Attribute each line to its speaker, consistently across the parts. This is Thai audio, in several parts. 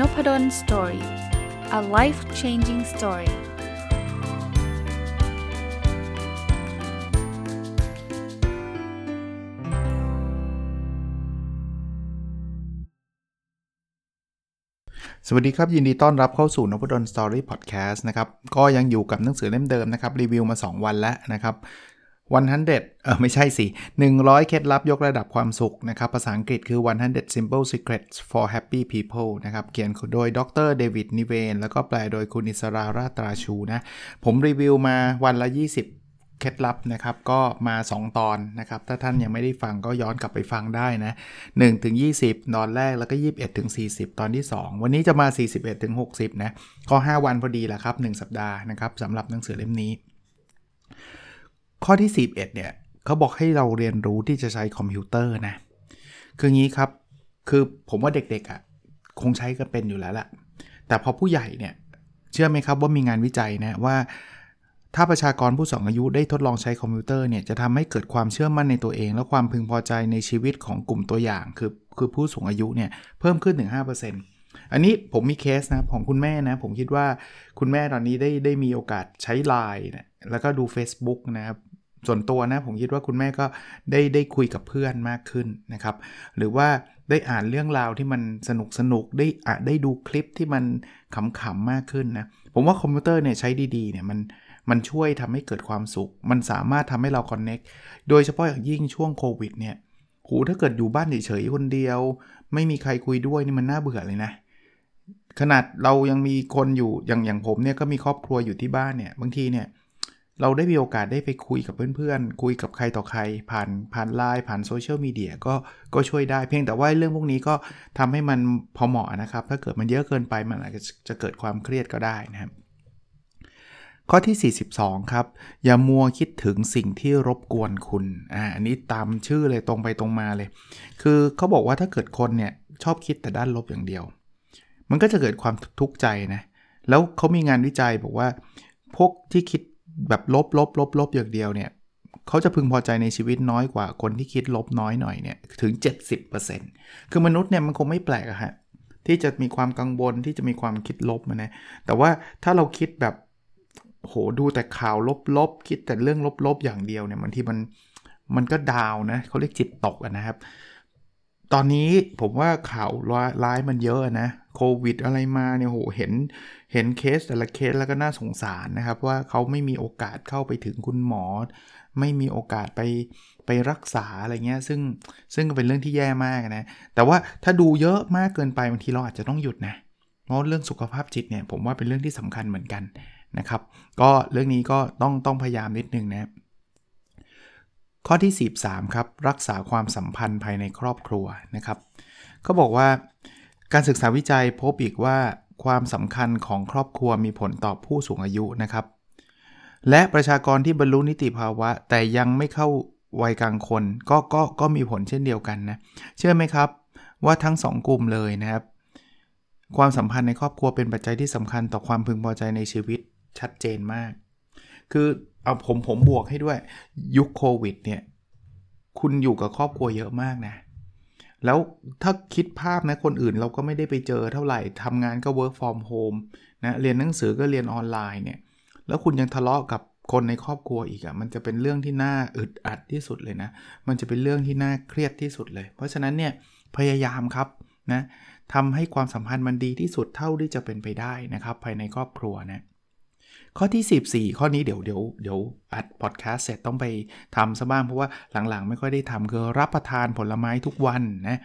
Speaker 1: n o p a d o l story a life changing story สวัสดีครับ ยินดีต้อนรับเข้าสู่นพดล story พอดแคสต์นะครับ ก็ยังอยู่กับหนังสือเล่มเดิมนะครับ รีวิวมา 2 วันแล้วนะครับ 100เออไม่ใช่สิ 100 เคล็ดลับยกระดับความสุขนะครับ ภาษาอังกฤษคือ 100 simple secrets for happy people นะครับ เขียนโดยดรเดวิดนิเวนแล้วก็แปลโดยคุณอิสราราตราชูนะ ผมรีวิวมาวันละ 20 เคล็ดลับนะครับ ก็มา 2 ตอนนะครับ ถ้าท่านยังไม่ได้ฟังก็ย้อนกลับไปฟังได้นะ1ถึง20 ตอนแรกแล้วก็ 21ถึง40 ตอนที่ 2 วันนี้จะมา 41ถึง60 นะ ก็ 5 วันพอดีแหละครับ 1 สัปดาห์นะครับสำหรับหนังสือเล่มนี้ ข้อที่41เนี่ยเขาบอกให้เราเรียนรู้ที่จะใช้คอมพิวเตอร์นะ คืองี้ครับ คือผมว่าเด็กๆอะ่ะคงใช้กันเป็นอยู่แล้วแหละแต่พอผู้ใหญ่เนี่ย เชื่อไหมครับว่ามีงานวิจัยนะว่า ถ้าประชากรผู้สูงอายุได้ทดลองใช้คอมพิวเตอร์เนี่ยจะทำให้เกิดความเชื่อมั่นในตัวเอง และความพึงพอใจในชีวิตของกลุ่มตัวอย่าง คือคือผู้สูงอายุเนี่ยเพิ่มขึ้นถึง 5%อันนี้ผมมีเคสนะของคุณแม่นะ ผมคิดว่าคุณแม่ตอนนี้ได้ได้มีโอกาสใช้ไลน์นะแล้วก็ดู Facebook นะครับ ส่วนตัวนะผมคิดว่าคุณแม่ก็ได้ได้คุยกับเพื่อนมากขึ้นนะครับ หรือว่าได้อ่านเรื่องราวที่มันสนุกสนุกได้อ่านได้ดูคลิปที่มันขำๆมากขึ้นนะผมว่าคอมพิวเตอร์เนี่ยใช้ดีๆเนี่ยมันมันช่วยทำให้เกิดความสุข มันสามารถทำให้เราคอนเน็กโดยเฉพาะอย่างยิ่งช่วงโควิดเนี่ยหูถ้าเกิดอยู่บ้านเฉยๆคนเดียว ไม่มีใครคุยด้วยนี่มันน่าเบื่อเลยนะ ขนาดเรายังมีคนอยู่อย่างอย่างผมเนี่ยก็มีครอบครัวอยู่ที่บ้านเนี่ยบางทีเนี่ย เราได้มีโอกาสได้ไปคุยกับเพื่อนๆ คุยกับใครต่อใคร ผ่านผ่านไลน์ผ่านโซเชียลมีเดียก็ก็ช่วยได้เพียงแต่ว่าเรื่องพวกนี้ก็ทำให้มันพอเหมาะนะครับ ถ้าเกิดมันเยอะเกินไปมันอาจจะเกิดความเครียดก็ได้นะครับ ข้อที่ 42 ครับ อย่ามัวคิดถึงสิ่งที่รบกวนคุณอ่าอันนี้ตามชื่อเลยตรงไปตรงมาเลย คือเขาบอกว่าถ้าเกิดคนเนี่ยชอบคิดแต่ด้านลบอย่างเดียว มันก็จะเกิดความทุกข์ใจนะแล้วเขามีงานวิจัยบอกว่าพวกที่คิด แบบลบลบลบลบอย่างเดียวเนี่ยเขาจะพึงพอใจในชีวิตน้อยกว่าคนที่คิดลบน้อยหน่อยเนี่ยถึง 70%คือมนุษย์เนี่ยมันคงไม่แปลกอะฮะที่จะมีความกังวลที่จะมีความคิดลบนะแต่ว่าถ้าเราคิดแบบโหดูแต่ข่าวลบๆคิดแต่เรื่องลบๆอย่างเดียวเนี่ยบางทีมันมันก็ดาวนะเขาเรียกจิตตกนะครับ ตอนนี้ผมว่าข่าวร้ายมันเยอะนะโควิดอะไรมาเนี่ยโหเห็น เห็นเคสแต่ละเคสแล้วก็น่าสงสารนะครับว่าเขาไม่มีโอกาสเข้าไปถึงคุณหมอ ไม่มีโอกาสไปไปรักษาอะไรเงี้ยซึ่งซึ่งเป็นเรื่องที่แย่มากนะแต่ว่าถ้าดูเยอะมากเกินไปบางทีเราอาจจะต้องหยุดนะเพราะเรื่องสุขภาพจิตเนี่ยผมว่าเป็นเรื่องที่สำคัญเหมือนกันนะครับ ก็เรื่องนี้ก็ต้องต้องพยายามนิดนึงนะข้อที่43ครับรักษาความสัมพันธ์ภายในครอบครัวนะครับเขาบอกว่าการศึกษาวิจัยพบอีกว่า ความสำคัญของครอบครัวมีผลต่อผู้สูงอายุนะครับ และประชากรที่บรรลุนิติภาวะ แต่ยังไม่เข้าวัยกลางคนก็ก็ก็มีผลเช่นเดียวกันนะเชื่อไหมครับว่าทั้ง 2 กลุ่มเลยนะครับ ความสัมพันธ์ในครอบครัวเป็นปัจจัยที่สำคัญต่อความพึงพอใจในชีวิตชัดเจนมาก คือเอาผมผมบวกให้ด้วยยุคโควิดเนี่ยคุณอยู่กับครอบครัวเยอะมากนะ แล้วถ้าคิดภาพนะคนอื่นเราก็ไม่ได้ไปเจอเท่าไหร่ทำงานก็ work from home นะเรียนหนังสือก็เรียนออนไลน์เนี่ยแล้วคุณยังทะเลาะกับคนในครอบครัวอีกอะ่ะมันจะเป็นเรื่องที่น่าอึดอัดที่สุดเลยนะ มันจะเป็นเรื่องที่น่าเครียดที่สุดเลย เพราะฉะนั้นเนี่ยพยายามครับนะทำให้ความสัมพันธ์มันดีที่สุดเท่าที่จะเป็นไปได้นะครับ ภายในครอบครัวนะ ข้อที่ 14 ข้อนี้เดี๋ยวเดี๋ยวเดี๋ยวอัดพอดแคสต์เสร็จต้องไปทำซะบ้างเพราะว่าหลังๆ ไม่ค่อยได้ทำคือรับประทานผลไม้ทุกวันนะ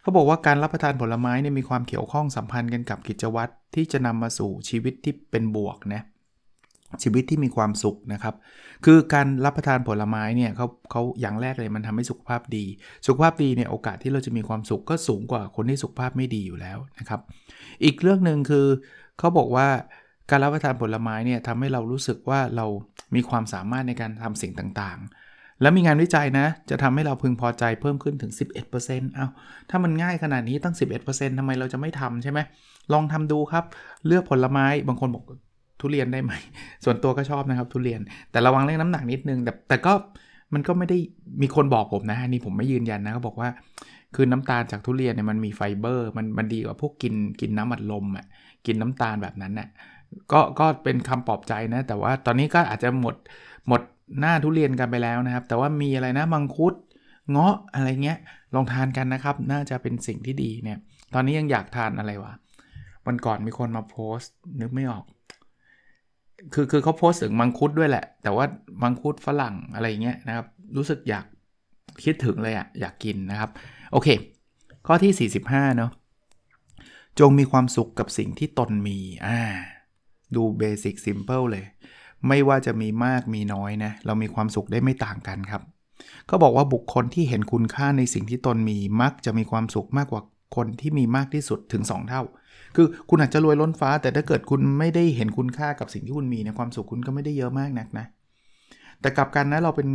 Speaker 1: เขาบอกว่าการรับประทานผลไม้เนี่ยมีความเกี่ยวข้องสัมพันธ์กันกับกิจวัตรที่จะนำมาสู่ชีวิตที่เป็นบวกนะชีวิตที่มีความสุขนะครับ คือการรับประทานผลไม้เนี่ยเขาเขาอย่างแรกเลยมันทำให้สุขภาพดี สุขภาพดีเนี่ยโอกาสที่เราจะมีความสุขก็สูงกว่าคนที่สุขภาพไม่ดีอยู่แล้วนะครับ อีกเรื่องหนึ่งคือเขาบอกว่า การรับประทานผลไม้เนี่ยทำให้เรารู้สึกว่าเรามีความสามารถในการทำสิ่งต่างๆ แล้วมีงานวิจัยนะ จะทำให้เราพึงพอใจเพิ่มขึ้นถึง 11%เอา้าถ้ามันง่ายขนาดนี้ตั้ง 11%ทำไมเราจะไม่ทำใช่ไหมลองทำดูครับ เลือกผลไม้บางคนบอกทุเรียนได้ไหม ส่วนตัวก็ชอบนะครับทุเรียน แต่ระวังเรื่องน้ำหนักนิดนึง แต่แต่ก็มันก็ไม่ได้มีคนบอกผมนะนี่ผมไม่ยืนยันนะเขาบอกว่า คือน้ำตาลจากทุเรียนเนี่ยมันมีไฟเบอร์ มันมันดีกว่าพวกกินกินน้ำอัดลมอะ่ะกินน้ำตาลแบบนั้นน่ะ ก็ก็เป็นคำปลอบใจนะ แต่ว่าตอนนี้ก็อาจจะหมดหมดหน้าทุเรียนกันไปแล้วนะครับ แต่ว่ามีอะไรนะมังคุดเงาะอะไรเงี้ยลองทานกันนะครับ น่าจะเป็นสิ่งที่ดีเนี่ย ตอนนี้ยังอยากทานอะไรวะวันก่อนมีคนมาโพสต์ นึกไม่ออก คือคือเขาโพสต์ถึงมังคุดด้วยแหละ แต่ว่ามังคุดฝรั่งอะไรเงี้ยนะครับ รู้สึกอยากคิดถึงเลยอะอยากกินนะครับ โอเค ข้อที่ 45 เนาะจงมีความสุขกับสิ่งที่ตนมีอ่า ดูเบสิกซิมเพิลเลย ไม่ว่าจะมีมากมีน้อยนะ เรามีความสุขได้ไม่ต่างกันครับเขาบอกว่าบุคคลที่เห็นคุณค่าในสิ่งที่ตนมีมักจะมีความสุขมากกว่าคนที่มีมากที่สุดถึง 2 เท่า คือคุณอาจจะรวยล้นฟ้า แต่ถ้าเกิดคุณไม่ได้เห็นคุณค่ากับสิ่งที่คุณมีเนี่ยความสุขคุณก็ไม่ได้เยอะมากนักนะ แต่กลับกันนะเราเป็น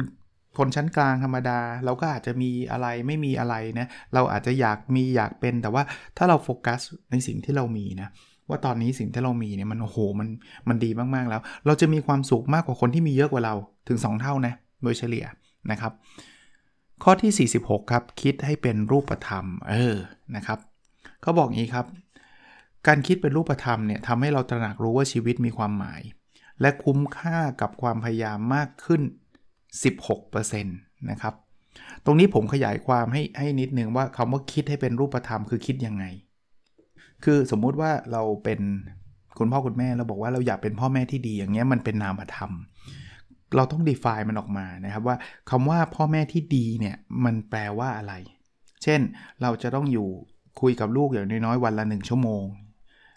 Speaker 1: คนชั้นกลางธรรมดา เราก็อาจจะมีอะไรไม่มีอะไรนะ เราอาจจะอยากมีอยากเป็นแต่ว่าถ้าเราโฟกัสในสิ่งที่เรามีนะ ว่าตอนนี้สิ่งที่เรามีเนี่ยมันโอ้โหมันมันดีมากๆแล้ว เราจะมีความสุขมากกว่าคนที่มีเยอะกว่าเราถึง 2 เท่านะโดยเฉลี่ยนะครับ ข้อที่ 46 ครับ คิดให้เป็นรูปธรรมเออนะครับเขาบอกงี้ครับ การคิดเป็นรูปธรรมเนี่ยทำให้เราตระหนักรู้ว่าชีวิตมีความหมาย และคุ้มค่ากับความพยายามมากขึ้น 16%นะครับตรงนี้ผมขยายความให้ให้นิดนึงว่าคำว่าคิดให้เป็นรูปธรรมคือคิดยังไง คือสมมุติว่าเราเป็นคุณพ่อคุณแม่เราบอกว่าเราอยากเป็นพ่อแม่ที่ดีอย่างเงี้ยมันเป็นนามธรรม เราต้อง define มันออกมานะครับว่าคำว่าพ่อแม่ที่ดีเนี่ยมันแปลว่าอะไร เช่นเราจะต้องอยู่คุยกับลูกอย่างน้อยๆวันละ 1 ชั่วโมง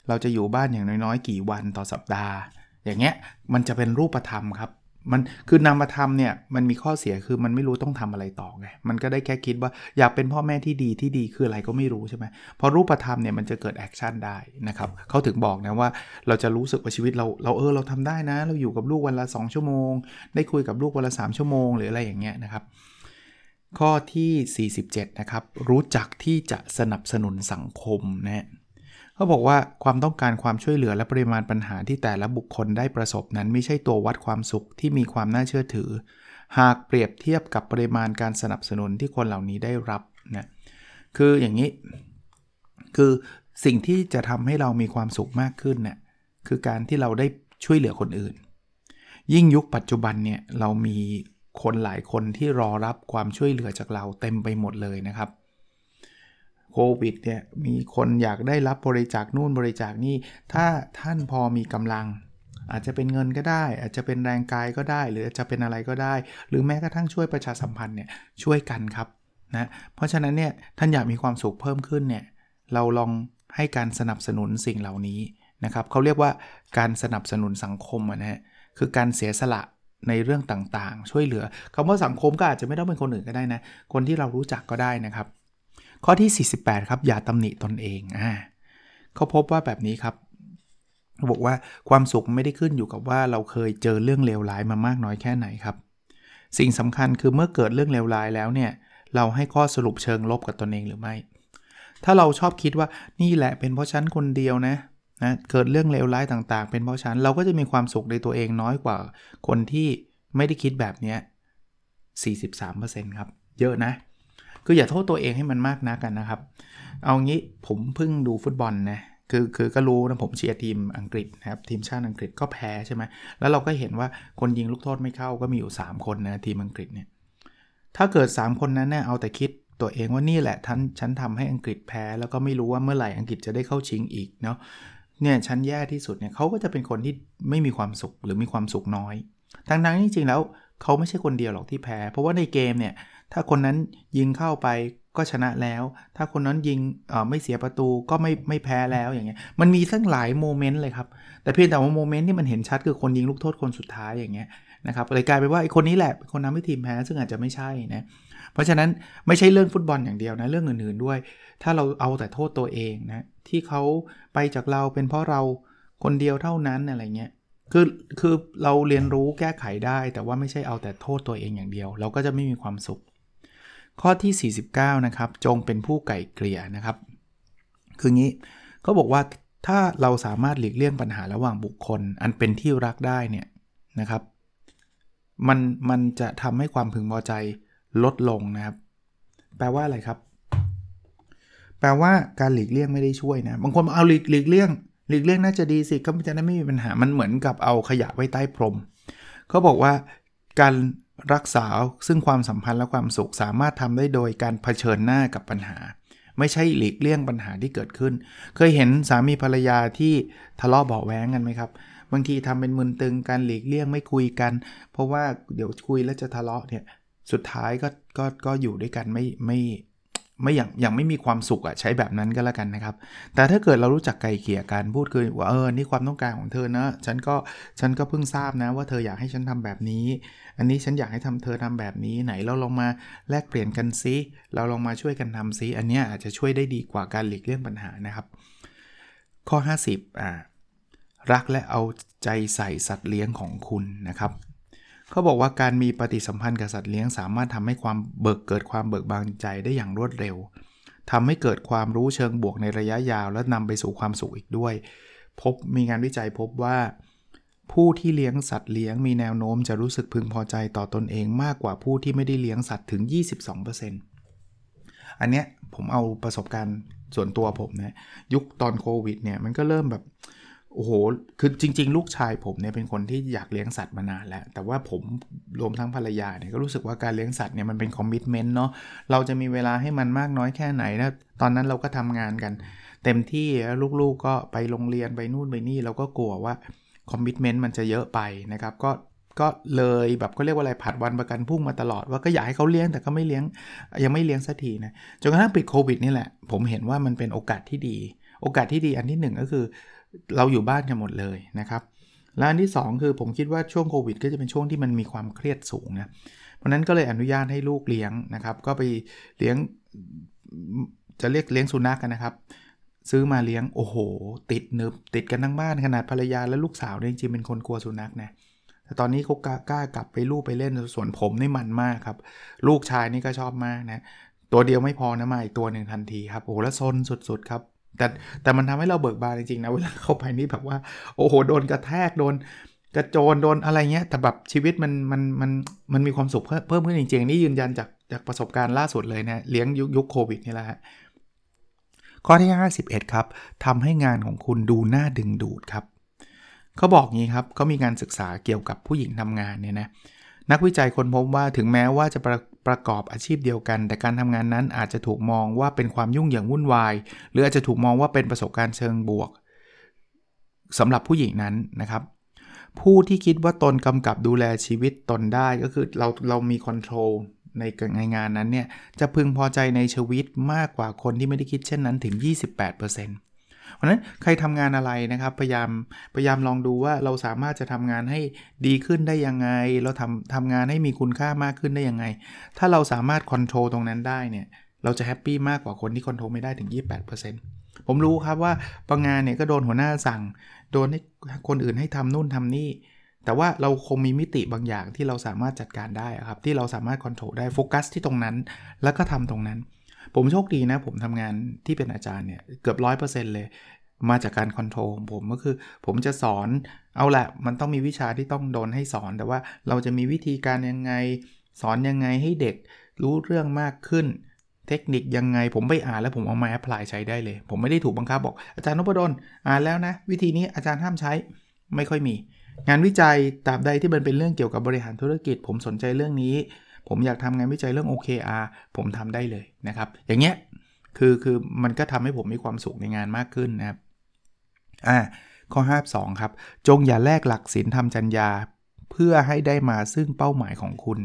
Speaker 1: เราจะอยู่บ้านอย่างน้อยๆ กี่วันต่อสัปดาห์ อย่างเงี้ยมันจะเป็นรูปธรรมครับ มันคือนามธรรมเนี่ยมันมีข้อเสียคือมันไม่รู้ต้องทำอะไรต่อไงมันก็ได้แค่คิดว่าอยากเป็นพ่อแม่ที่ดีที่ดีคืออะไรก็ไม่รู้ใช่ไหมพอรูปธรรมเนี่ยมันจะเกิด action ได้นะครับเขาถึงบอกนะว่าเราจะรู้สึกว่าชีวิตเราเราเออเราทำได้นะ เราอยู่กับลูกวันละ 2 ชั่วโมง ได้คุยกับลูกวันละ 3 ชั่วโมง หรืออะไรอย่างเงี้ยนะครับ ข้อที่ 47 นะครับ รู้จักที่จะสนับสนุนสังคมนะ เขาบอกว่าความต้องการความช่วยเหลือและปริมาณปัญหาที่แต่ละบุคคลได้ประสบนั้นไม่ใช่ตัววัดความสุขที่มีความน่าเชื่อถือ หากเปรียบเทียบกับปริมาณการสนับสนุนที่คนเหล่านี้ได้รับนะคืออย่างนี้ คือสิ่งที่จะทำให้เรามีความสุขมากขึ้นเนะี่ยคือการที่เราได้ช่วยเหลือคนอื่น ยิ่งยุคปัจจุบันเนี่ยเรามีคนหลายคนที่รอรับความช่วยเหลือจากเราเต็มไปหมดเลยนะครับ โควิดเนี่ยมีคนอยากได้รับบริจาคนู่นบริจาคนี่ถ้าท่านพอมีกำลัง อาจจะเป็นเงินก็ได้ อาจจะเป็นแรงกายก็ได้ หรือจะเป็นอะไรก็ได้ หรือแม้กระทั่งช่วยประชาสัมพันธ์เนี่ยช่วยกันครับนะเพราะฉะนั้นเนี่ยท่านอยากมีความสุขเพิ่มขึ้นเนี่ยเราลองให้การสนับสนุนสิ่งเหล่านี้นะครับเขาเรียกว่าการสนับสนุนสังคมนะฮะคือการเสียสละในเรื่องต่างๆ ช่วยเหลือคำว่าสังคมก็อาจจะไม่ต้องเป็นคนอื่นก็ได้นะ คนที่เรารู้จักก็ได้นะครับ ข้อที่ 48 ครับ อย่าตำหนิตนเองอ่าเขาพบว่าแบบนี้ครับบอกว่าความสุขไม่ได้ขึ้นอยู่กับว่าเราเคยเจอเรื่องเลวร้ายมามากน้อยแค่ไหนครับ สิ่งสำคัญคือเมื่อเกิดเรื่องเลวร้ายแล้วเนี่ย เราให้ข้อสรุปเชิงลบกับตนเองหรือไม่ ถ้าเราชอบคิดว่านี่แหละเป็นเพราะฉันคนเดียวนะนะเกิดเรื่องเลวร้ายต่างๆ เป็นเพราะฉันเราก็จะมีความสุขในตัวเองน้อยกว่าคนที่ไม่ได้คิดแบบนี้43%ครับ เยอะนะ คืออย่าโทษตัวเองให้มันมากนักกันนะครับ เอางี้ผมเพิ่งดูฟุตบอลนะคือคือก็รู้นะผมเชียร์ทีมอังกฤษนะครับทีมชาติอังกฤษก็แพ้ใช่ไหมแล้วเราก็เห็นว่าคนยิงลูกโทษไม่เข้าก็มีอยู่ 3 คนนะทีมอังกฤษเนี่ยถ้าเกิด 3 คนนั้นเนี่ยเอาแต่คิดตัวเองว่านี่แหละท่านฉันทำให้อังกฤษแพ้ แล้วก็ไม่รู้ว่าเมื่อไหร่อังกฤษจะได้เข้าชิงอีกเนาะเนี่ยชั้นแย่ที่สุดเนี่ยเขาก็จะเป็นคนที่ไม่มีความสุขหรือมีความสุขน้อยทั้งนั้นจริงๆแล้วเขาไม่ใช่คนเดียวหรอกที่แพ้ เพราะว่าในเกมเนี่ย ถ้าคนนั้นยิงเข้าไปก็ชนะแล้ว ถ้าคนนั้นยิงไม่เสียประตูก็ไม่ไม่แพ้แล้วอย่างเงี้ย มันมีทั้งหลายโมเมนต์เลยครับ แต่เพียงแต่ว่าโมเมนต์ที่มันเห็นชัดคือคนยิงลูกโทษคนสุดท้ายอย่างเงี้ยนะครับเลยกลายเป็นว่าไอ้คนนี้แหละเป็นคนทำให้ทีมแพ้ซึ่งอาจจะไม่ใช่นะ เพราะฉะนั้นไม่ใช่เรื่องฟุตบอลอย่างเดียวนะเรื่องอื่นๆด้วย ถ้าเราเอาแต่โทษตัวเองนะที่เขาไปจากเราเป็นเพราะเราคนเดียวเท่านั้นอะไรเงี้ยคือคือเราเรียนรู้แก้ไขได้ แต่ว่าไม่ใช่เอาแต่โทษตัวเองอย่างเดียว เราก็จะไม่มีความสุข ข้อที่ 49 นะครับ จงเป็นผู้ไก่เกลี่ยนะครับ คืองี้เขาบอกว่าถ้าเราสามารถหลีกเลี่ยงปัญหาระหว่างบุคคล อันเป็นที่รักได้เนี่ยนะครับ มันมันจะทำให้ความพึงพอใจลดลงนะครับ แปลว่าอะไรครับ แปลว่าการหลีกเลี่ยงไม่ได้ช่วยนะบางคนเอาหลีกหลีกเลี่ยงหลีกเลี่ยงน่าจะดีสิก็จะได้ไม่มีปัญหามันเหมือนกับเอาขยะไว้ใต้พรมเขาบอกว่าการ รักษาซึ่งความสัมพันธ์และความสุขสามารถทำได้โดยการเผชิญหน้ากับปัญหา ไม่ใช่หลีกเลี่ยงปัญหาที่เกิดขึ้น เคยเห็นสามีภรรยาที่ทะเลาะเบาแว้งกันไหมครับ บางทีทำเป็นมึนตึงการหลีกเลี่ยงไม่คุยกัน เพราะว่าเดี๋ยวคุยแล้วจะทะเลาะเนี่ยสุดท้ายก็ก็ก็อยู่ด้วยกันไม่ไม่ ไม่อย่างย่างไม่มีความสุขอะใช้แบบนั้นก็แล้วกันนะครับ แต่ถ้าเกิดเรารู้จักไกลเกี่ยกันพูดคือว่าเออนี่ความต้องการของเธอนะฉันก็ฉันก็เพิ่งทราบนะว่าเธออยากให้ฉันทำแบบนี้ อันนี้ฉันอยากให้ทำเธอทำแบบนี้ไหนเราลองมาแลกเปลี่ยนกันซิเราลองมาช่วยกันทำซิอันนี้อาจจะช่วยได้ดีกว่าการหลีกเลี่ยงปัญหานะครับ ข้อ 50อ่ารักและเอาใจใส่สัตว์เลี้ยงของคุณนะครับ เขาบอกว่าการมีปฏิสัมพันธ์กับสัตว์เลี้ยงสามารถทำให้ความเบิกเกิดความเบิกบานใจได้อย่างรวดเร็วทำให้เกิดความรู้เชิงบวกในระยะยาว และนำไปสู่ความสุขอีกด้วย พบมีงานวิจัยพบว่า ผู้ที่เลี้ยงสัตว์เลี้ยงมีแนวโน้มจะรู้สึกพึงพอใจต่อตอนเองมากกว่าผู้ที่ไม่ได้เลี้ยงสัตว์ถึง 22%อันเนี้ยผมเอาประสบการณ์ส่วนตัวผมนะยุคตอนโควิดเนี่ยมันก็เริ่มแบบ โอ้โห คือจริง ๆ ลูกชายผมเนี่ยเป็นคนที่อยากเลี้ยงสัตว์มานานแล้ว แต่ว่าผมรวมทั้งภรรยาเนี่ยก็รู้สึกว่าการเลี้ยงสัตว์เนี่ยมันเป็น commitment เนาะ เราจะมีเวลาให้มันมากน้อยแค่ไหนนะ ตอนนั้นเราก็ทำงานกัน เต็มที่แล้วลูกๆก็ไปโรงเรียนไปนู่นไปนี่เราก็กลัวว่า commitment มันจะเยอะไปนะครับ ก็ก็เลยแบบก็เรียกว่าอะไรผัดวันประกันพุ่งมาตลอดว่าก็อยากให้เขาเลี้ยงแต่ก็ไม่เลี้ยงยังไม่เลี้ยงสักทีนะจนกระทั่งปิดโควิดนี่แหละผมเห็นว่ามันเป็นโอกาสที่ดี โอกาสที่ดีอันที่ 1 ก็คือ เราอยู่บ้านกันหมดเลยนะครับและอันที่ 2 คือผมคิดว่าช่วงโควิด ก็จะเป็นช่วงที่มันมีความเครียดสูงนะเพราะนั้นก็เลยอนุญาตให้ลูกเลี้ยงนะครับ ก็ไปเลี้ยงจะเรียกเลี้ยงสุนัขกันนะครับ ซื้อมาเลี้ยงโอ้โห ติดเนึบติดกันทั้งบ้านขนาดภรรยาและลูกสาวเนี่ยจริงๆเป็นคนกลัวสุนัขนะแต่ตอนนี้เขากล้ากลับไปลูกไปเล่นส่วนผมนี่มันมากครับ ลูกชายนี่ก็ชอบมากนะตัวเดียวไม่พอนะมาอีกตัวหนึ่งทันทีครับโอ้แล้วซนสุดๆครับ แต่แต่มันทำให้เราเบิกบานจริงๆนะเวลาเข้าไปนี่แบบว่า โอ้โหโดนกระแทกโดนกระโจนโดนอะไรเงี้ยแต่แบบชีวิตมันมันมันมันมีความสุขเพิ่มขึ้นจริงๆนี่ยืนยันจากจากประสบการณ์ล่าสุดเลยนะเลี้ยงยุคยุคโควิดนี่แหละฮะข้อที่ 51 ครับทำให้งานของคุณดูน่าดึงดูดครับเขาบอกงี้ครับเขามีการศึกษาเกี่ยวกับผู้หญิงทำงานเนี่ยนะนักวิจัยคนพบว่าถึงแม้ว่าจะประ ประกอบอาชีพเดียวกัน แต่การทำงานนั้นอาจจะถูกมองว่าเป็นความยุ่งเหยิงวุ่นวาย หรืออาจจะถูกมองว่าเป็นประสบการณ์เชิงบวกสำหรับผู้หญิงนั้นนะครับ ผู้ที่คิดว่าตนกำกับดูแลชีวิตตนได้ก็คือเราเรามีคอนโทรลในงานนั้นเนี่ยจะพึงพอใจในชีวิตมากกว่าคนที่ไม่ได้คิดเช่นนั้นถึง 28% เพราะนั้นใครทำงานอะไรนะครับพยายามพยายามลองดูว่าเราสามารถจะทำงานให้ดีขึ้นได้ยังไง เราทำทำงานให้มีคุณค่ามากขึ้นได้ยังไง ถ้าเราสามารถ control ตรงนั้นได้เนี่ยเราจะ happy มากกว่าคนที่ control ไม่ได้ถึง 28%ผมรู้ครับว่าบางงานเนี่ยก็โดนหัวหน้าสั่ง โดนให้คนอื่นให้ทำนู่นทำนี่แต่ว่าเราคงมีมิติบางอย่างที่เราสามารถจัดการได้ครับ ที่เราสามารถ control ได้โฟกัสที่ตรงนั้น แล้วก็ทำตรงนั้น ผมโชคดีนะ ผมทำงานที่เป็นอาจารย์เนี่ย เกือบร้อยเปอร์เซ็นต์เลย มาจากการ control ของผมก็คือ ผมจะสอนเอาแหละมันต้องมีวิชาที่ต้องโดนให้สอน แต่ว่าเราจะมีวิธีการยังไง สอนยังไงให้เด็กรู้เรื่องมากขึ้น เทคนิคยังไงผมไปอ่านแล้วผมเอามา apply ใช้ได้เลย ผมไม่ได้ถูกบังคับบอก อาจารย์นพดลอ่านแล้วนะ วิธีนี้อาจารย์ห้ามใช้ไม่ค่อยมี งานวิจัยตราบใดที่มันเป็นเรื่องเกี่ยวกับบริหารธุรกิจ ผมสนใจเรื่องนี้ ผมอยากทำงานวิจัยเรื่อง OKR ผมทำได้เลยนะครับ อย่างเงี้ยคือคือมันก็ทำให้ผมมีความสุขในงานมากขึ้นนะครับ อ่าข้อ 52 ครับ จงอย่าแลกหลักศีลธรรมจัญญาเพื่อให้ได้มาซึ่งเป้าหมายของคุณ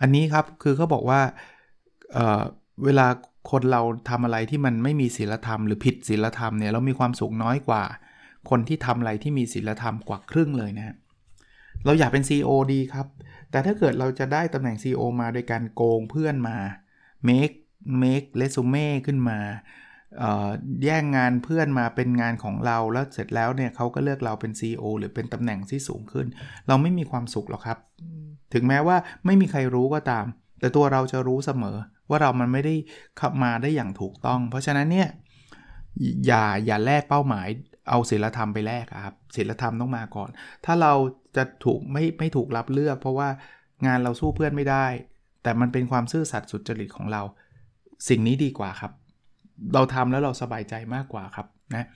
Speaker 1: อันนี้ครับคือเขาบอกว่าเเวลาคนเราทำอะไรที่มันไม่มีศีลธรรมหรือผิดศีลธรรมเนี่ยเรามีความสุขน้อยกว่า คนที่ทำอะไรที่มีศีลธรรมกว่าครึ่งเลยนะเราอยากเป็น CEO ดีครับ แต่ถ้าเกิดเราจะได้ตำแหน่ง CEO มาโดยการโกงเพื่อนมา make make resume ขึ้นมา แย่งงานเพื่อนมาเป็นงานของเราแล้วเสร็จแล้วเนี่ยเขาก็เลือกเราเป็น CEO หรือเป็นตำแหน่งที่สูงขึ้น เราไม่มีความสุขหรอกครับ ถึงแม้ว่าไม่มีใครรู้ก็ตาม แต่ตัวเราจะรู้เสมอว่าเรามันไม่ได้ขับมาได้อย่างถูกต้อง เพราะฉะนั้นเนี่ยอย่าอย่าแลกเป้าหมายเอาศีลธรรมไปแลกครับศีลธรรมต้องมาก่อน ถ้าเราจะถูกไม่ไม่ถูกรับเลือก เพราะว่างานเราสู้เพื่อนไม่ได้ แต่มันเป็นความซื่อสัตย์สุจริตของเรา สิ่งนี้ดีกว่าครับ เราทำแล้วเราสบายใจมากกว่าครับนะ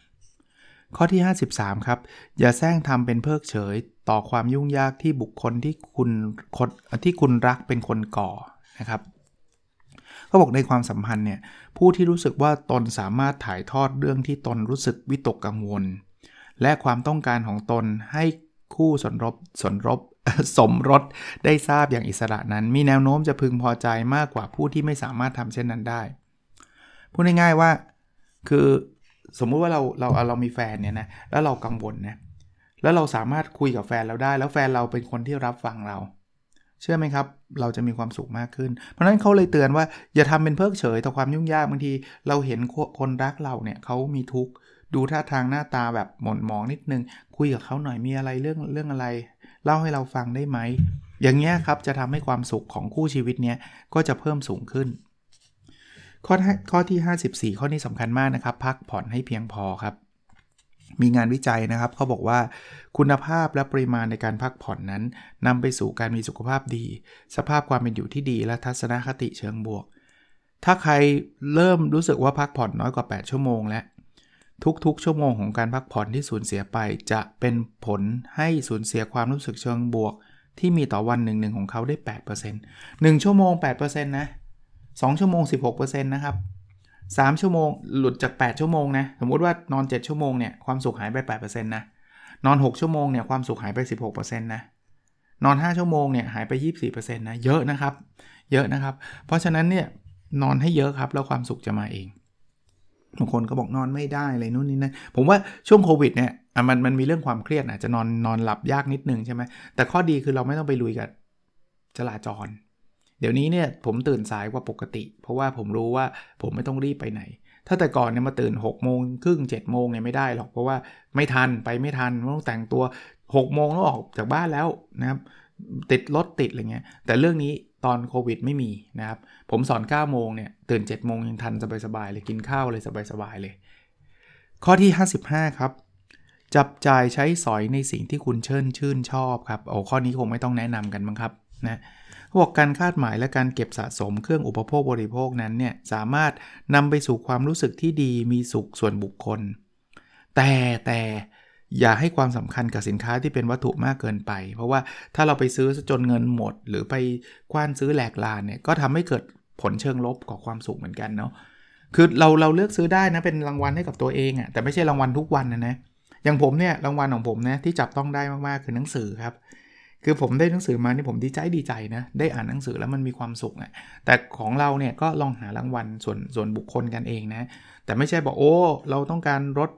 Speaker 1: ข้อที่ 53 ครับ อย่าแซงทำเป็นเพิกเฉยต่อความยุ่งยากที่บุคคลที่คุณคนที่คุณรักเป็นคนก่อนะครับเขาบอกในความสัมพันธ์เนี่ยผู้ที่รู้สึกว่าตนสามารถถ่ายทอดเรื่องที่ตนรู้สึกวิตกกังวล และความต้องการของตนให้คู่สนรบสนรบสมรสได้ทราบอย่างอิสระนั้น มีแนวโน้มจะพึงพอใจมากกว่าผู้ที่ไม่สามารถทำเช่นนั้นได้ พูดง่ายๆว่า คือสมมุติว่าเราเราเรามีแฟนเนี่ยนะแล้วเรากังวลนะแล้วเราสามารถคุยกับแฟนเราได้ แล้วแฟนเราเป็นคนที่รับฟังเรา เชื่อไหมครับ เราจะมีความสุขมากขึ้น เพราะฉะนั้นเขาเลยเตือนว่าอย่าทำเป็นเพิกเฉยต่อความยุ่งยากบางที เราเห็นคนรักเราเนี่ยเขามีทุกข์ดูท่าทางหน้าตาแบบหม่นหมองนิดนึง คุยกับเขาหน่อยมีอะไรเรื่องเรื่องอะไร เล่าให้เราฟังได้ไหมอย่างเงี้ยครับจะทำให้ความสุขของคู่ชีวิตเนี้ยก็จะเพิ่มสูงขึ้น ข้อข้อที่ 54 ข้อนี้สำคัญมากนะครับ พักผ่อนให้เพียงพอครับ มีงานวิจัยนะครับเขาบอกว่าคุณภาพและปริมาณในการพักผ่อนนั้นนำไปสู่การมีสุขภาพดี สภาพความเป็นอยู่ที่ดี และทัศนคติเชิงบวก ถ้าใครเริ่มรู้สึกว่าพักผ่อนน้อยกว่า 8 ชั่วโมงแล้วทุกๆ ชั่วโมงของการพักผ่อนที่สูญเสียไป จะเป็นผลให้สูญเสียความรู้สึกเชิงบวก ที่มีต่อวันหนึ่งหนึ่งของเขาได้ 8% 1 ชั่วโมง 8%นะ 2 ชั่วโมง 16%นะครับ 3 ชั่วโมงหลุดจาก 8 ชั่วโมงนะ สมมุติว่านอน 7 ชั่วโมงเนี่ยความสุขหายไป 8%นะนอน 6 ชั่วโมงเนี่ยความสุขหายไป 16%นะนอน 5 ชั่วโมงเนี่ยหายไป 24%นะเยอะนะครับ เยอะนะครับ เพราะฉะนั้นเนี่ยนอนให้เยอะครับ แล้วความสุขจะมาเองบางคนก็บอกนอนไม่ได้เลยนู่นนี่นะผมว่าช่วงโควิดเนี่ยมันมันมีเรื่องความเครียดอาจจะนอนนอนหลับยากนิดนึงใช่ไหมแต่ข้อดีคือเราไม่ต้องไปลุยกับจราจร เดี๋ยวนี้เนี่ยผมตื่นสายกว่าปกติ เพราะว่าผมรู้ว่าผมไม่ต้องรีบไปไหน ถ้าแต่ก่อนเนี่ยมาตื่น6กโมงครึ่งเจ็ดโมงเนี่ยไม่ได้หรอกเพราะว่าไม่ทันไปไม่ทันต้องแต่งตัว6กโมงต้องออกจากบ้านแล้วนะครับติดรถติดอะไรเงี้ยแต่เรื่องนี้ตอนโควิดไม่มีนะครับ ผมสอน9โมงเนี่ยตื่น7โมงยังทันสบายๆเลยกินข้าวเลยสบายๆเลย ข้อที่ 55 ครับ จับจ่ายใช้สอยในสิ่งที่คุณเชิญชื่นชอบครับโอ้ข้อนี้คงไม่ต้องแนะนำกันมั้งครับนะ บอกการคาดหมายและการเก็บสะสมเครื่องอุปโภคบริโภคนั้นเนี่ยสามารถนำไปสู่ความรู้สึกที่ดีมีสุขส่วนบุคคล แต่แต่อย่าให้ความสำคัญกับสินค้าที่เป็นวัตถุมากเกินไป เพราะว่าถ้าเราไปซื้อจนเงินหมด หรือไปคว้านซื้อแหลกลานเนี่ยก็ทำให้เกิดผลเชิงลบกับความสุขเหมือนกันเนาะคือเราเราเลือกซื้อได้นะเป็นรางวัลให้กับตัวเองอะ่ะแต่ไม่ใช่รางวัลทุกวันนะนะอย่างผมเนี่ยรางวัลของผมนะที่จับต้องได้มากๆคือหนังสือครับ คือผมได้หนังสือมานี่ผมดีใจดีใจนะได้อ่านหนังสือแล้วมันมีความสุขอะ่ะแต่ของเราเนี่ยก็ลองหารางวัลส่วนส่วนบุคคลกันเองนะ แต่ไม่ใช่บอกโอ้เราต้องการรถ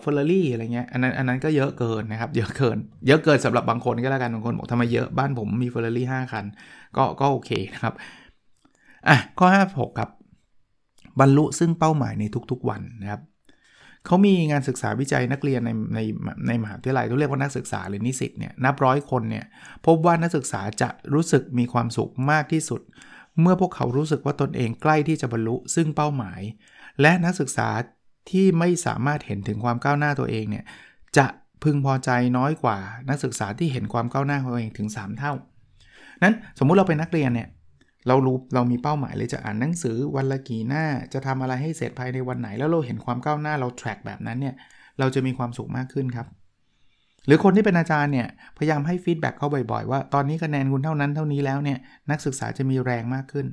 Speaker 1: เฟอร์รารี่อะไรเงี้ยอันนั้นอันนั้นก็เยอะเกินนะครับ เยอะเกิน เยอะเกินสำหรับบางคนก็แล้วกันบางคนบอกทำไมเยอะบ้านผมมีเฟอร์รารี่ห้าคัน ก็ก็โอเคนะครับอะข้อ 56 ครับ บรรลุซึ่งเป้าหมายในทุกๆวันนะครับ เขามีงานศึกษาวิจัยนักเรียนในในในมหาวิทยาลัยที่เรียกว่านักศึกษาหรือนิสิตเนี่ยนับร้อยคนเนี่ยพบว่านักศึกษาจะรู้สึกมีความสุขมากที่สุด เมื่อพวกเขารู้สึกว่าตนเองใกล้ที่จะบรรลุซึ่งเป้าหมาย และนักศึกษาที่ไม่สามารถเห็นถึงความก้าวหน้าตัวเองเนี่ยจะพึงพอใจน้อยกว่านักศึกษาที่เห็นความก้าวหน้าของตัวเองถึง 3 เท่า นั้นสมมุติเราเป็นนักเรียนเนี่ย เรารู้เรามีเป้าหมายเลยจะอ่านหนังสือวันละกี่หน้า จะทำอะไรให้เสร็จภายในวันไหน แล้วเราเห็นความก้าวหน้าเรา track แบบนั้นเนี่ยเราจะมีความสุขมากขึ้นครับ หรือคนที่เป็นอาจารย์เนี่ยพยายามให้ฟีดแบ็กเขาบ่อยๆ ว่าตอนนี้คะแนนคุณเท่านั้นเท่านี้แล้วเนี่ยนักศึกษาจะมีแรงมากขึ้น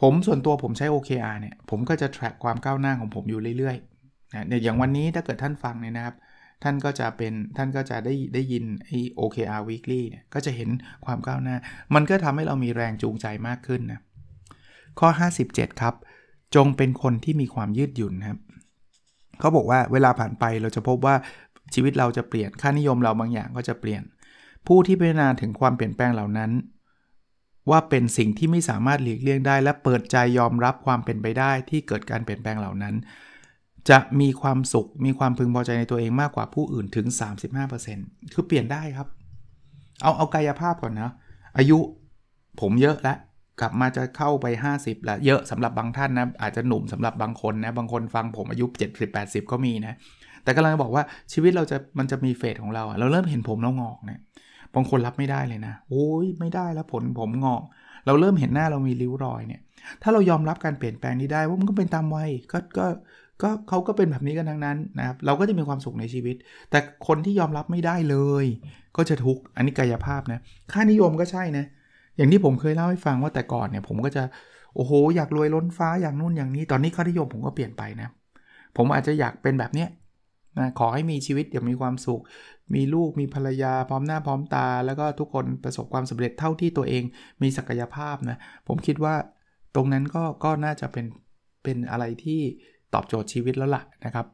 Speaker 1: ผมส่วนตัวผมใช้ OKR เนี่ยผมก็จะ track ความก้าวหน้าของผมอยู่เรื่อยๆนะอย่างวันนี้ถ้าเกิดท่านฟังเนี่ยนะครับ ท่านก็จะเป็นท่านก็จะได้ได้ยินไอ้ OKR weekly เนี่ยก็จะเห็นความก้าวหน้า มันก็ทำให้เรามีแรงจูงใจมากขึ้นนะข้อ 57 ครับ จงเป็นคนที่มีความยืดหยุ่นครับเขาบอกว่าเวลาผ่านไปเราจะพบว่าชีวิตเราจะเปลี่ยนค่านิยมเราบางอย่างก็จะเปลี่ยน ผู้ที่พิจารณาถึงความเปลี่ยนแปลงเหล่านั้น ว่าเป็นสิ่งที่ไม่สามารถหลีกเลี่ยงได้ และเปิดใจยอมรับความเป็นไปได้ที่เกิดการเปลี่ยนแปลงเหล่านั้น จะมีความสุขมีความพึงพอใจในตัวเองมากกว่าผู้อื่นถึง 35%คือเปลี่ยนได้ครับ เอาเอากายภาพก่อนนะ อายุผมเยอะแล้ว กลับมาจะเข้าไป 50 แล้ว เยอะสำหรับบางท่านนะ อาจจะหนุ่มสำหรับบางคนนะ บางคนฟังผมอายุ 70-80 ก็มีนะ แต่กำลังบอกว่าชีวิตเราจะมันจะมีเฟสของเราเราเริ่มเห็นผมแล้วงอกเนะี่ยบางคนรับไม่ได้เลยนะ โอ้ยไม่ได้แล้วผลผมงอก เราเริ่มเห็นหน้าเรามีริ้วรอยเนี่ย ถ้าเรายอมรับการเปลี่ยนแปลงนี้ได้ว่ามันก็เป็นตามวัยก็ก็ ก็เขาก็เป็นแบบนี้กันทั้งนั้นนะครับเราก็จะมีความสุขในชีวิต แต่คนที่ยอมรับไม่ได้เลย ก็จะทุกข์อันนี้กายภาพนะค่านิยมก็ใช่นะอย่างที่ผมเคยเล่าให้ฟังว่าแต่ก่อนเนี่ยผมก็จะโอ้โหอยากรวยล้นฟ้าอย่างนู่นอย่างนี้ ตอนนี้ค่านิยมผมก็เปลี่ยนไปนะผมอาจจะอยากเป็นแบบเนี้ยนะขอให้มีชีวิตอย่างมีความสุข มีลูกมีภรรยาพร้อมหน้าพร้อมตา แล้วก็ทุกคนประสบความสำเร็จเท่าที่ตัวเองมีศักยภาพนะผมคิดว่าตรงนั้นก็ก็น่าจะเป็นเป็นอะไรที่ ตอบโจทย์ชีวิตแล้วล่ะนะครับ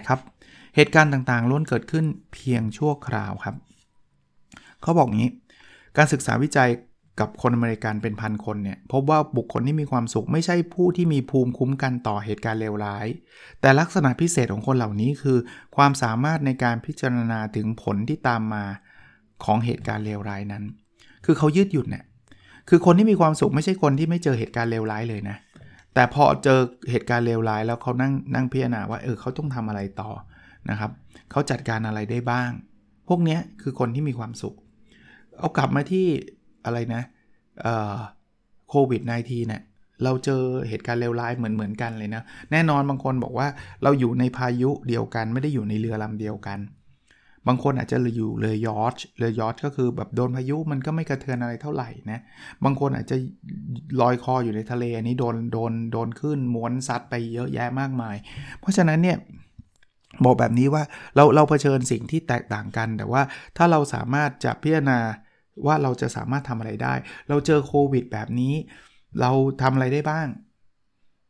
Speaker 1: 58 ครับ เหตุการณ์ต่างๆล้วนเกิดขึ้นเพียงชั่วคราวครับ เขาบอกงี้ การศึกษาวิจัยกับคนอเมริกันเป็นพันคนเนี่ยพบว่าบุคคลที่มีความสุขไม่ใช่ผู้ที่มีภูมิคุ้มกันต่อเหตุการณ์เลวร้าย แต่ลักษณะพิเศษของคนเหล่านี้คือ ความสามารถในการพิจารณาถึงผลที่ตามมาของเหตุการณ์เลวร้ายนั้น คือเขายืดหยุ่นเนี่ยคือคนที่มีความสุขไม่ใช่คนที่ไม่เจอเหตุการณ์เลวร้ายเลยนะ แต่พอเจอเหตุการณ์เลวร้ายแล้วเขานั่งนั่งพิจารณาว่าเออเขาต้องทำอะไรต่อนะครับเขาจัดการอะไรได้บ้าง พวกนี้คือคนที่มีความสุข เอากลับมาที่อะไรนะโควิด -19 เนี่ยเราเจอเหตุการณ์เลวร้ายเหมือนเหมือนกันเลยนะ แน่นอนบางคนบอกว่าเราอยู่ในพายุเดียวกัน ไม่ได้อยู่ในเรือลำเดียวกัน บางคนอาจจะอยู่เรือยอชเรือยอชก็คือแบบโดนพายุมันก็ไม่กระเทือนอะไรเท่าไหร่นะบางคนอาจจะลอยคออยู่ในทะเลอันนี้โดนโดนโดนขึ้นม้วนซัดไปเยอะแยะมากมาย เพราะฉะนั้นเนี่ยบอกแบบนี้ว่าเราเราเผชิญสิ่งที่แตกต่างกัน แต่ว่าถ้าเราสามารถจะพิจารณาว่าเราจะสามารถทำอะไรได้ เราเจอโควิดแบบนี้ เราทำอะไรได้บ้าง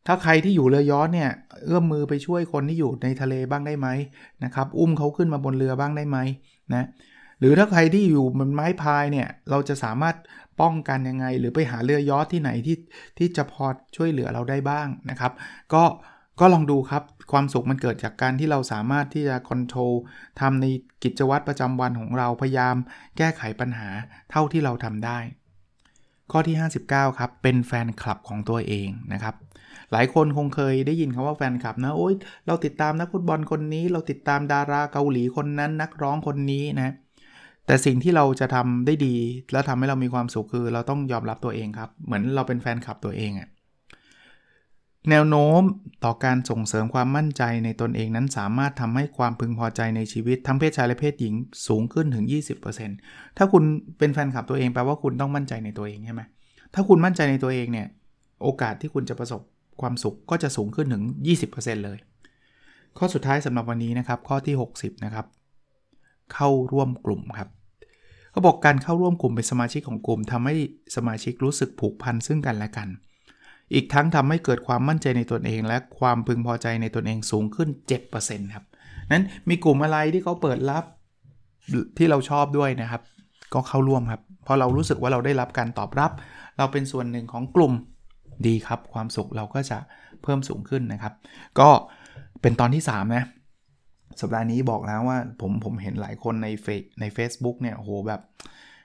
Speaker 1: ถ้าใครที่อยู่เรือยอชเนี่ยเอื้อมมือไปช่วยคนที่อยู่ในทะเลบ้างได้ไหมนะครับอุ้มเขาขึ้นมาบนเรือบ้างได้ไหมนะหรือถ้าใครที่อยู่บนไม้พายเนี่ยเราจะสามารถป้องกันยังไง หรือไปหาเรือยอชที่ไหนที่ที่จะพอช่วยเหลือเราได้บ้างนะครับ ก็ก็ลองดูครับความสุขมันเกิดจากการที่เราสามารถที่จะคอนโทรลทำในกิจวัตรประจำวันของเราพยายามแก้ไขปัญหาเท่าที่เราทำได้ ข้อที่ 59 ครับ เป็นแฟนคลับของตัวเองนะครับ หลายคนคงเคยได้ยินคำว่าแฟนคลับนะ โอ๊ย เราติดตามนักฟุตบอลคนนี้ เราติดตามดาราเกาหลีคนนั้น นักร้องคนนี้นะ แต่สิ่งที่เราจะทำได้ดี และทำให้เรามีความสุขคือ เราต้องยอมรับตัวเองครับ เหมือนเราเป็นแฟนคลับตัวเองอะ แนวโน้มต่อการส่งเสริมความมั่นใจในตนเองนั้นสามารถทำให้ความพึงพอใจในชีวิตทั้งเพศชายและเพศหญิงสูงขึ้นถึง 20%ถ้าคุณเป็นแฟนคลับตัวเองแปลว่าคุณต้องมั่นใจในตัวเองใช่ไหมถ้าคุณมั่นใจในตัวเองเนี่ยโอกาสที่คุณจะประสบความสุขก็จะสูงขึ้นถึง 20%เลย ข้อสุดท้ายสำหรับวันนี้นะครับ ข้อที่ 60 นะครับ เข้าร่วมกลุ่มครับเขาบอกการเข้าร่วมกลุ่มเป็นสมาชิกของกลุ่มทำให้สมาชิกรู้สึกผูกพันซึ่งกันและกัน อีกทั้งทำให้เกิดความมั่นใจในตนเอง และความพึงพอใจในตนเองสูงขึ้น 7%ครับนั้นมีกลุ่มอะไรที่เขาเปิดรับที่เราชอบด้วยนะครับ ก็เข้าร่วมครับพอเรารู้สึกว่าเราได้รับการตอบรับ เราเป็นส่วนหนึ่งของกลุ่มดีครับ ความสุขเราก็จะเพิ่มสูงขึ้นนะครับ ก็เป็นตอนที่ 3 นะสัปดาห์นี้บอกแล้วว่าผมผมเห็นหลายคนในเฟใน a c e b o o k เนี่ยโหแบบ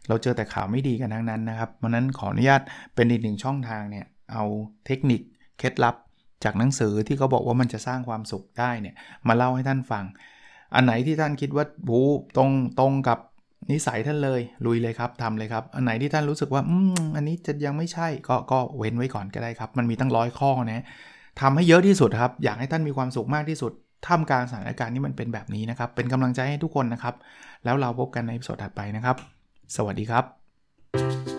Speaker 1: เราเจอแต่ข่าวไม่ดีกันทั้งนั้นนะครับเพราะนั้นขออนุญาตเป็นอีกหนึ่งช่องทางเนี่ย เอาเทคนิคเคล็ดลับจากหนังสือที่เขาบอกว่ามันจะสร้างความสุขได้เนี่ยมาเล่าให้ท่านฟัง อันไหนที่ท่านคิดว่าบูตรงตรงกับนิสัยท่านเลยลุยเลยครับทำเลยครับ อันไหนที่ท่านรู้สึกว่าอืมอันนี้จะยังไม่ใช่ก็ก็เว้นไว้ก่อนก็ได้ครับ มันมีตั้งร้อยข้อนะทำให้เยอะที่สุดครับ อยากให้ท่านมีความสุขมากที่สุดท่ามกลางสถานการณ์ที่มันเป็นแบบนี้นะครับ เป็นกำลังใจให้ทุกคนนะครับ แล้วเราพบกันในสดถัดไปนะครับ สวัสดีครับ